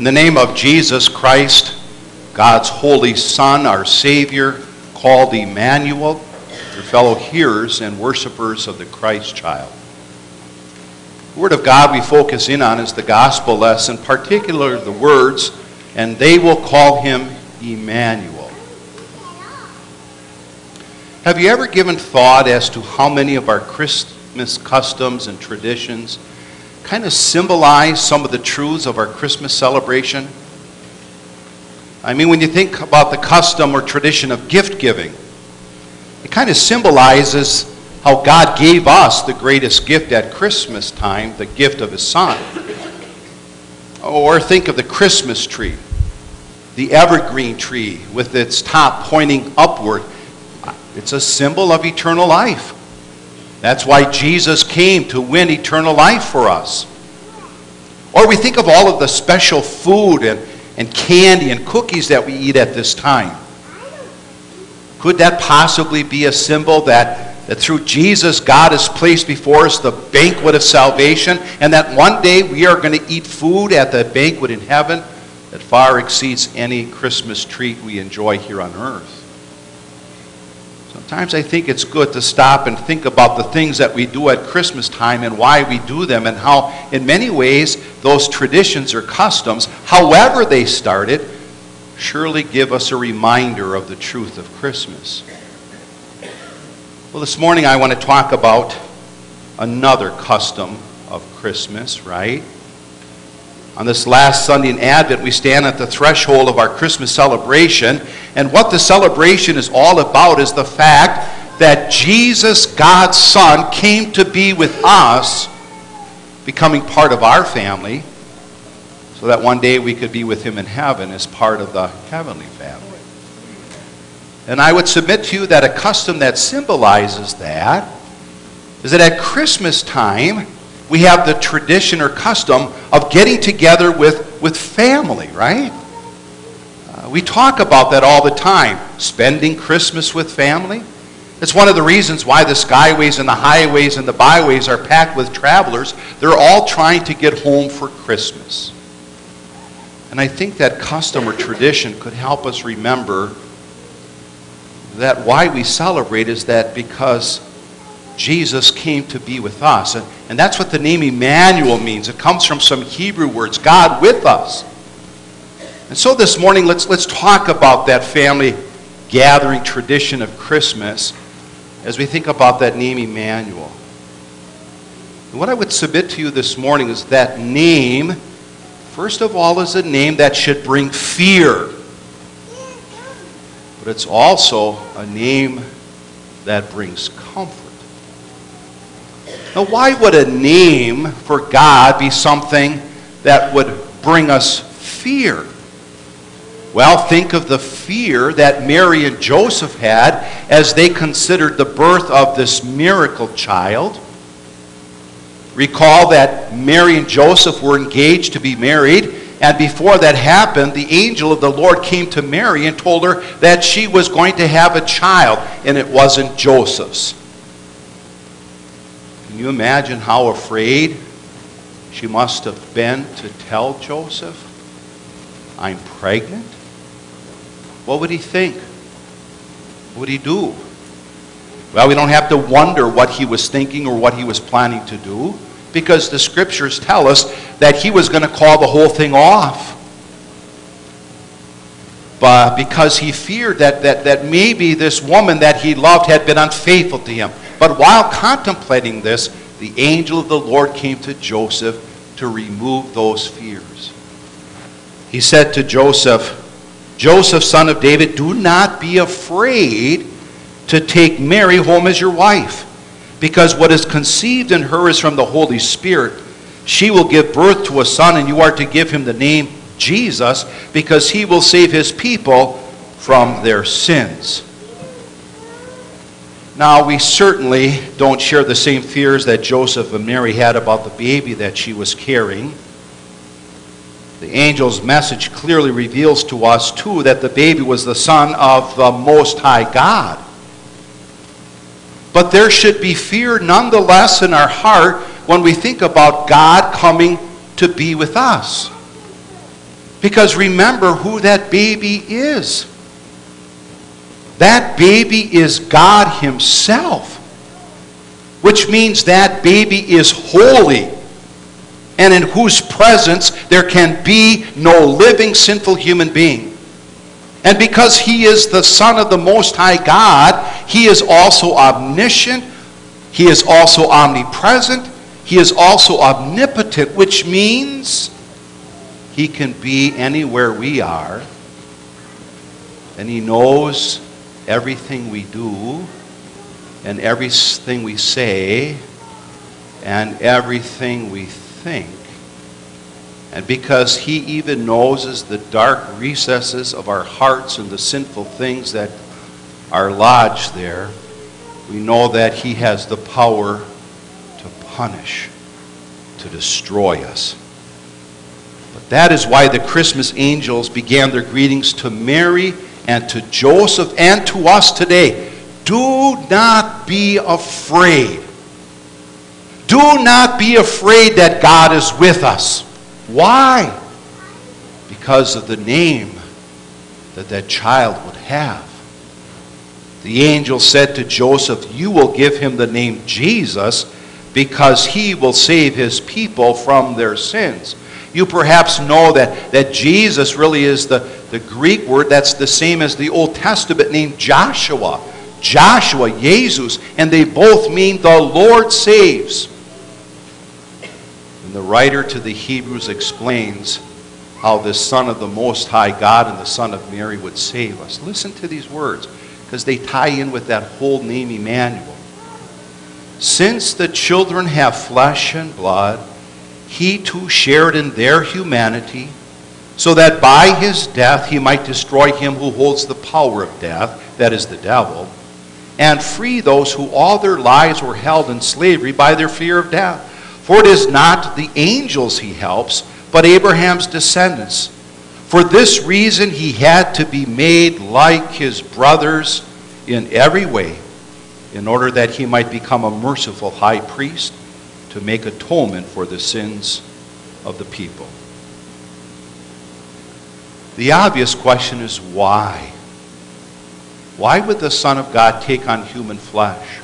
In the name of Jesus Christ, God's holy Son, our Savior, called Immanuel, your fellow hearers and worshipers of the Christ child. The Word of God we focus in on is the gospel lesson, particularly the words, and they will call him Immanuel. Have you ever given thought as to how many of our Christmas customs and traditions kind of symbolize some of the truths of our Christmas celebration? I mean, when you think about the custom or tradition of gift giving, it kind of symbolizes how God gave us the greatest gift at Christmas time, the gift of His Son. Or think of the Christmas tree, the evergreen tree with its top pointing upward. It's a symbol of eternal life. That's why Jesus came to win eternal life for us. Or we think of all of the special food and, and candy and cookies that we eat at this time. Could that possibly be a symbol that, that through Jesus, God has placed before us the banquet of salvation, and that one day we are going to eat food at the banquet in heaven that far exceeds any Christmas treat we enjoy here on earth? Sometimes I think it's good to stop and think about the things that we do at Christmas time and why we do them, and how, in many ways, those traditions or customs, however they started, surely give us a reminder of the truth of Christmas. Well, this morning I want to talk about another custom of Christmas, right? On this last Sunday in Advent, we stand at the threshold of our Christmas celebration. And what the celebration is all about is the fact that Jesus, God's Son, came to be with us, becoming part of our family, so that one day we could be with Him in heaven as part of the heavenly family. And I would submit to you that a custom that symbolizes that is that at Christmas time, we have the tradition or custom of getting together with, with family, right? Uh, we talk about that all the time, spending Christmas with family. It's one of the reasons why the skyways and the highways and the byways are packed with travelers. They're all trying to get home for Christmas. And I think that custom or tradition could help us remember that why we celebrate is that because Jesus came to be with us. And, and that's what the name Immanuel means. It comes from some Hebrew words God with us. And so this morning, let's, let's talk about that family gathering tradition of Christmas as we think about that name Immanuel. And what I would submit to you this morning is that name, first of all, is a name that should bring fear. But it's also a name that brings comfort. Now, why would a name for God be something that would bring us fear? Well, think of the fear that Mary and Joseph had as they considered the birth of this miracle child. Recall that Mary and Joseph were engaged to be married, and before that happened, the angel of the Lord came to Mary and told her that she was going to have a child, and it wasn't Joseph's. You imagine how afraid she must have been to tell Joseph, I'm pregnant? What would he think? What would he do? Well, we don't have to wonder what he was thinking or what he was planning to do because the scriptures tell us that he was going to call the whole thing off. But because he feared that, that, that maybe this woman that he loved had been unfaithful to him. But while contemplating this, the angel of the Lord came to Joseph to remove those fears. He said to Joseph, Joseph, son of David, do not be afraid to take Mary home as your wife, because what is conceived in her is from the Holy Spirit. She will give birth to a son, and you are to give him the name Jesus, because he will save his people from their sins. Now, we certainly don't share the same fears that Joseph and Mary had about the baby that she was carrying. The angel's message clearly reveals to us, too, that the baby was the Son of the Most High God. But there should be fear nonetheless in our heart when we think about God coming to be with us. Because remember who that baby is. That baby is God Himself, which means that baby is holy and in whose presence there can be no living sinful human being. And because he is the Son of the Most High God, he is also omniscient, he is also omnipresent, he is also omnipotent, which means he can be anywhere we are, and he knows everything we do, and everything we say, and everything we think. And because He even knows the dark recesses of our hearts and the sinful things that are lodged there, we know that He has the power to punish, to destroy us. But that is why the Christmas angels began their greetings to Mary and to Joseph and to us today. Do not be afraid. Do not be afraid that God is with us. Why? Because of the name that that child would have. The angel said to Joseph, You will give him the name Jesus because he will save his people from their sins. You perhaps know that, that Jesus really is the, the Greek word that's the same as the Old Testament name Joshua. Joshua, Jesus, and they both mean the Lord saves. And the writer to the Hebrews explains how the Son of the Most High God and the Son of Mary would save us. Listen to these words because they tie in with that whole name Immanuel. Since the children have flesh and blood, he too shared in their humanity, so that by his death he might destroy him who holds the power of death, that is the devil, and free those who all their lives were held in slavery by their fear of death. For it is not the angels he helps, but Abraham's descendants. For this reason he had to be made like his brothers in every way, in order that he might become a merciful high priest to make atonement for the sins of the people. The obvious question is why? Why would the Son of God take on human flesh?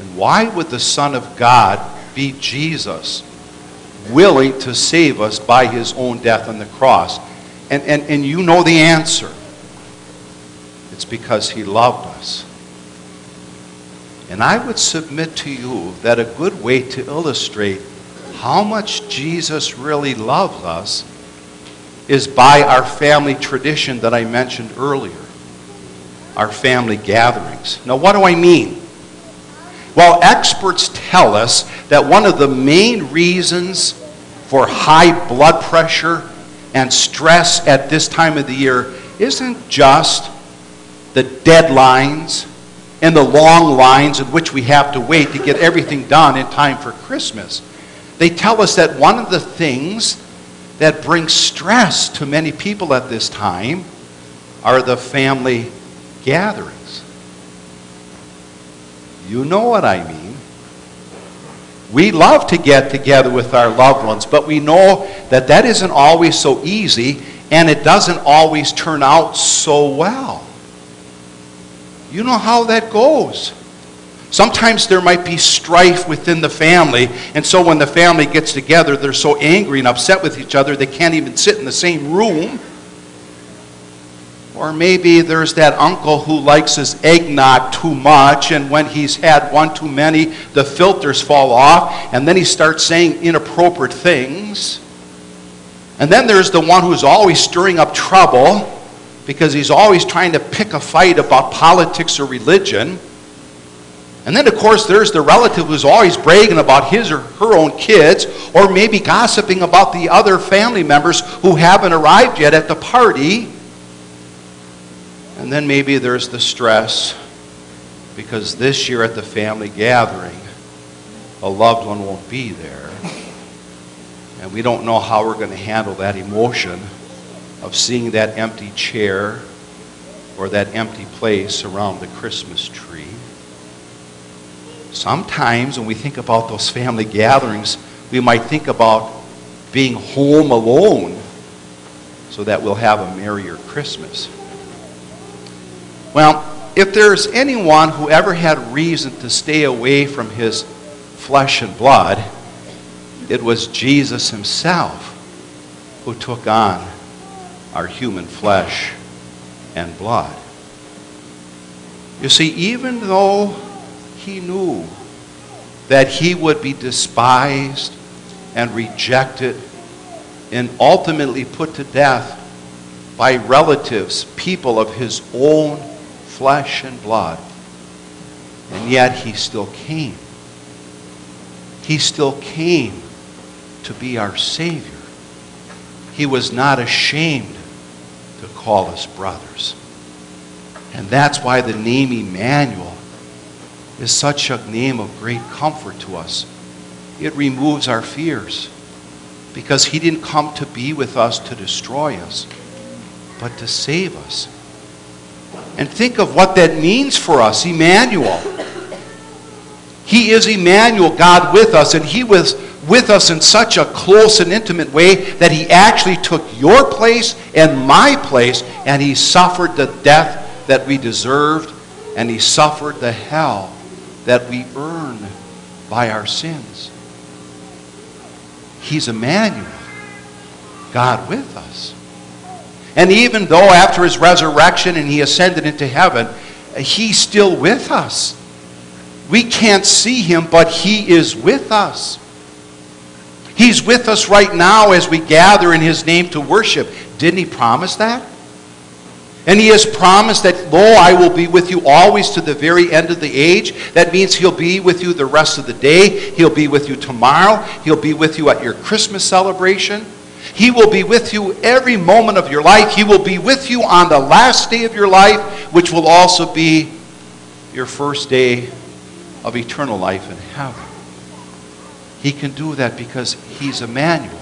And why would the Son of God be Jesus, willing to save us by his own death on the cross? And, and, and you know the answer. It's because he loved us. And I would submit to you that a good way to illustrate how much Jesus really loves us is by our family tradition that I mentioned earlier our family gatherings. Now, what do I mean? Well, experts tell us that one of the main reasons for high blood pressure and stress at this time of the year isn't just the deadlines and the long lines in which we have to wait to get everything done in time for Christmas. They tell us that one of the things that brings stress to many people at this time are the family gatherings. You know what I mean. We love to get together with our loved ones, but we know that that isn't always so easy and it doesn't always turn out so well. You know how that goes. Sometimes there might be strife within the family, and so when the family gets together, they're so angry and upset with each other they can't even sit in the same room. Or maybe there's that uncle who likes his eggnog too much, and when he's had one too many, the filters fall off, and then he starts saying inappropriate things. And then there's the one who's always stirring up trouble because he's always trying to pick a fight about politics or religion. And then, of course, there's the relative who's always bragging about his or her own kids, or maybe gossiping about the other family members who haven't arrived yet at the party. And then maybe there's the stress because this year at the family gathering, a loved one won't be there. And we don't know how we're going to handle that emotion of seeing that empty chair or that empty place around the Christmas tree. Sometimes when we think about those family gatherings, we might think about being home alone so that we'll have a merrier Christmas. Well, if there's anyone who ever had reason to stay away from his flesh and blood, it was Jesus himself who took on our human flesh and blood. You see, even though he knew that he would be despised and rejected and ultimately put to death by relatives, people of his own flesh and blood. And yet he still came. He still came to be our Savior. He was not ashamed to call us brothers. And that's why the name Immanuel is such a name of great comfort to us. It removes our fears because he didn't come to be with us to destroy us, but to save us. And think of what that means for us, Immanuel. He is Immanuel, God with us, and he was with us in such a close and intimate way that he actually took your place and my place, and he suffered the death that we deserved, and he suffered the hell that we earn by our sins. He's Immanuel, God with us. And even though after his resurrection and he ascended into heaven, he's still with us. We can't see him, but he is with us. He's with us right now as we gather in his name to worship. Didn't he promise that? And he has promised that, lo, I will be with you always to the very end of the age. That means he'll be with you the rest of the day. He'll be with you tomorrow. He'll be with you at your Christmas celebration. He will be with you every moment of your life. He will be with you on the last day of your life, which will also be your first day of eternal life in heaven. He can do that because he's Immanuel,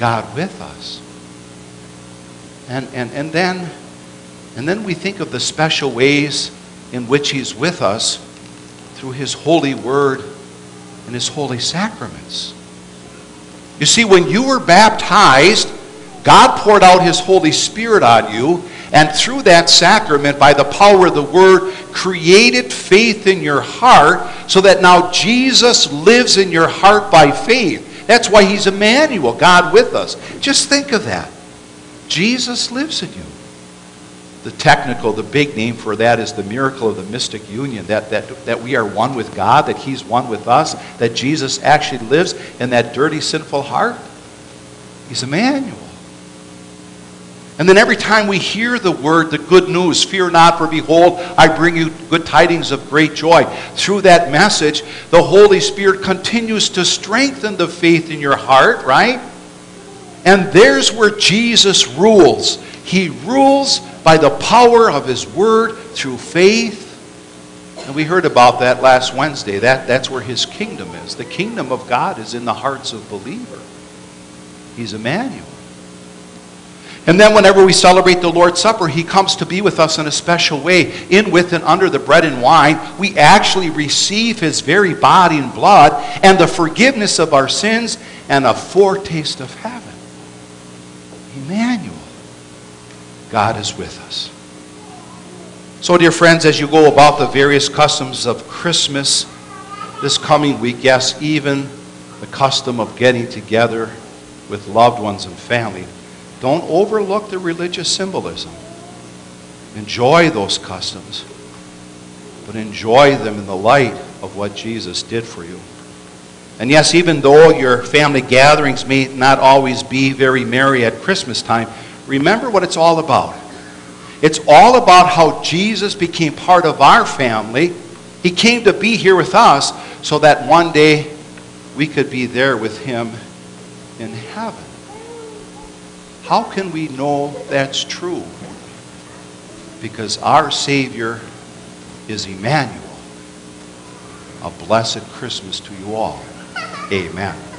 God with us. And, and, and then and then we think of the special ways in which He's with us through His holy word and His holy sacraments. You see, when you were baptized, God poured out His Holy Spirit on you, and through that sacrament, by the power of the Word, created faith in your heart so that now Jesus lives in your heart by faith. That's why He's Immanuel, God with us. Just think of that. Jesus lives in you the technical, the big name for that is the miracle of the mystic union, that, that, that we are one with God, that He's one with us, that Jesus actually lives in that dirty, sinful heart. He's Immanuel. And then every time we hear the word, the good news, fear not, for behold, I bring you good tidings of great joy. Through that message, the Holy Spirit continues to strengthen the faith in your heart, right? And there's where Jesus rules. He rules by the power of His Word through faith. And we heard about that last Wednesday. That, that's where His kingdom is. The kingdom of God is in the hearts of believers. He's Immanuel. And then, whenever we celebrate the Lord's Supper, He comes to be with us in a special way. In, with, and under the bread and wine, we actually receive His very body and blood and the forgiveness of our sins and a foretaste of heaven. Immanuel. God is with us. So, dear friends, as you go about the various customs of Christmas this coming week, yes, even the custom of getting together with loved ones and family, don't overlook the religious symbolism. Enjoy those customs, but enjoy them in the light of what Jesus did for you. And yes, even though your family gatherings may not always be very merry at Christmas time, remember what it's all about. It's all about how Jesus became part of our family. He came to be here with us so that one day we could be there with him in heaven. How can we know that's true? Because our Savior is Immanuel. A blessed Christmas to you all. Amen.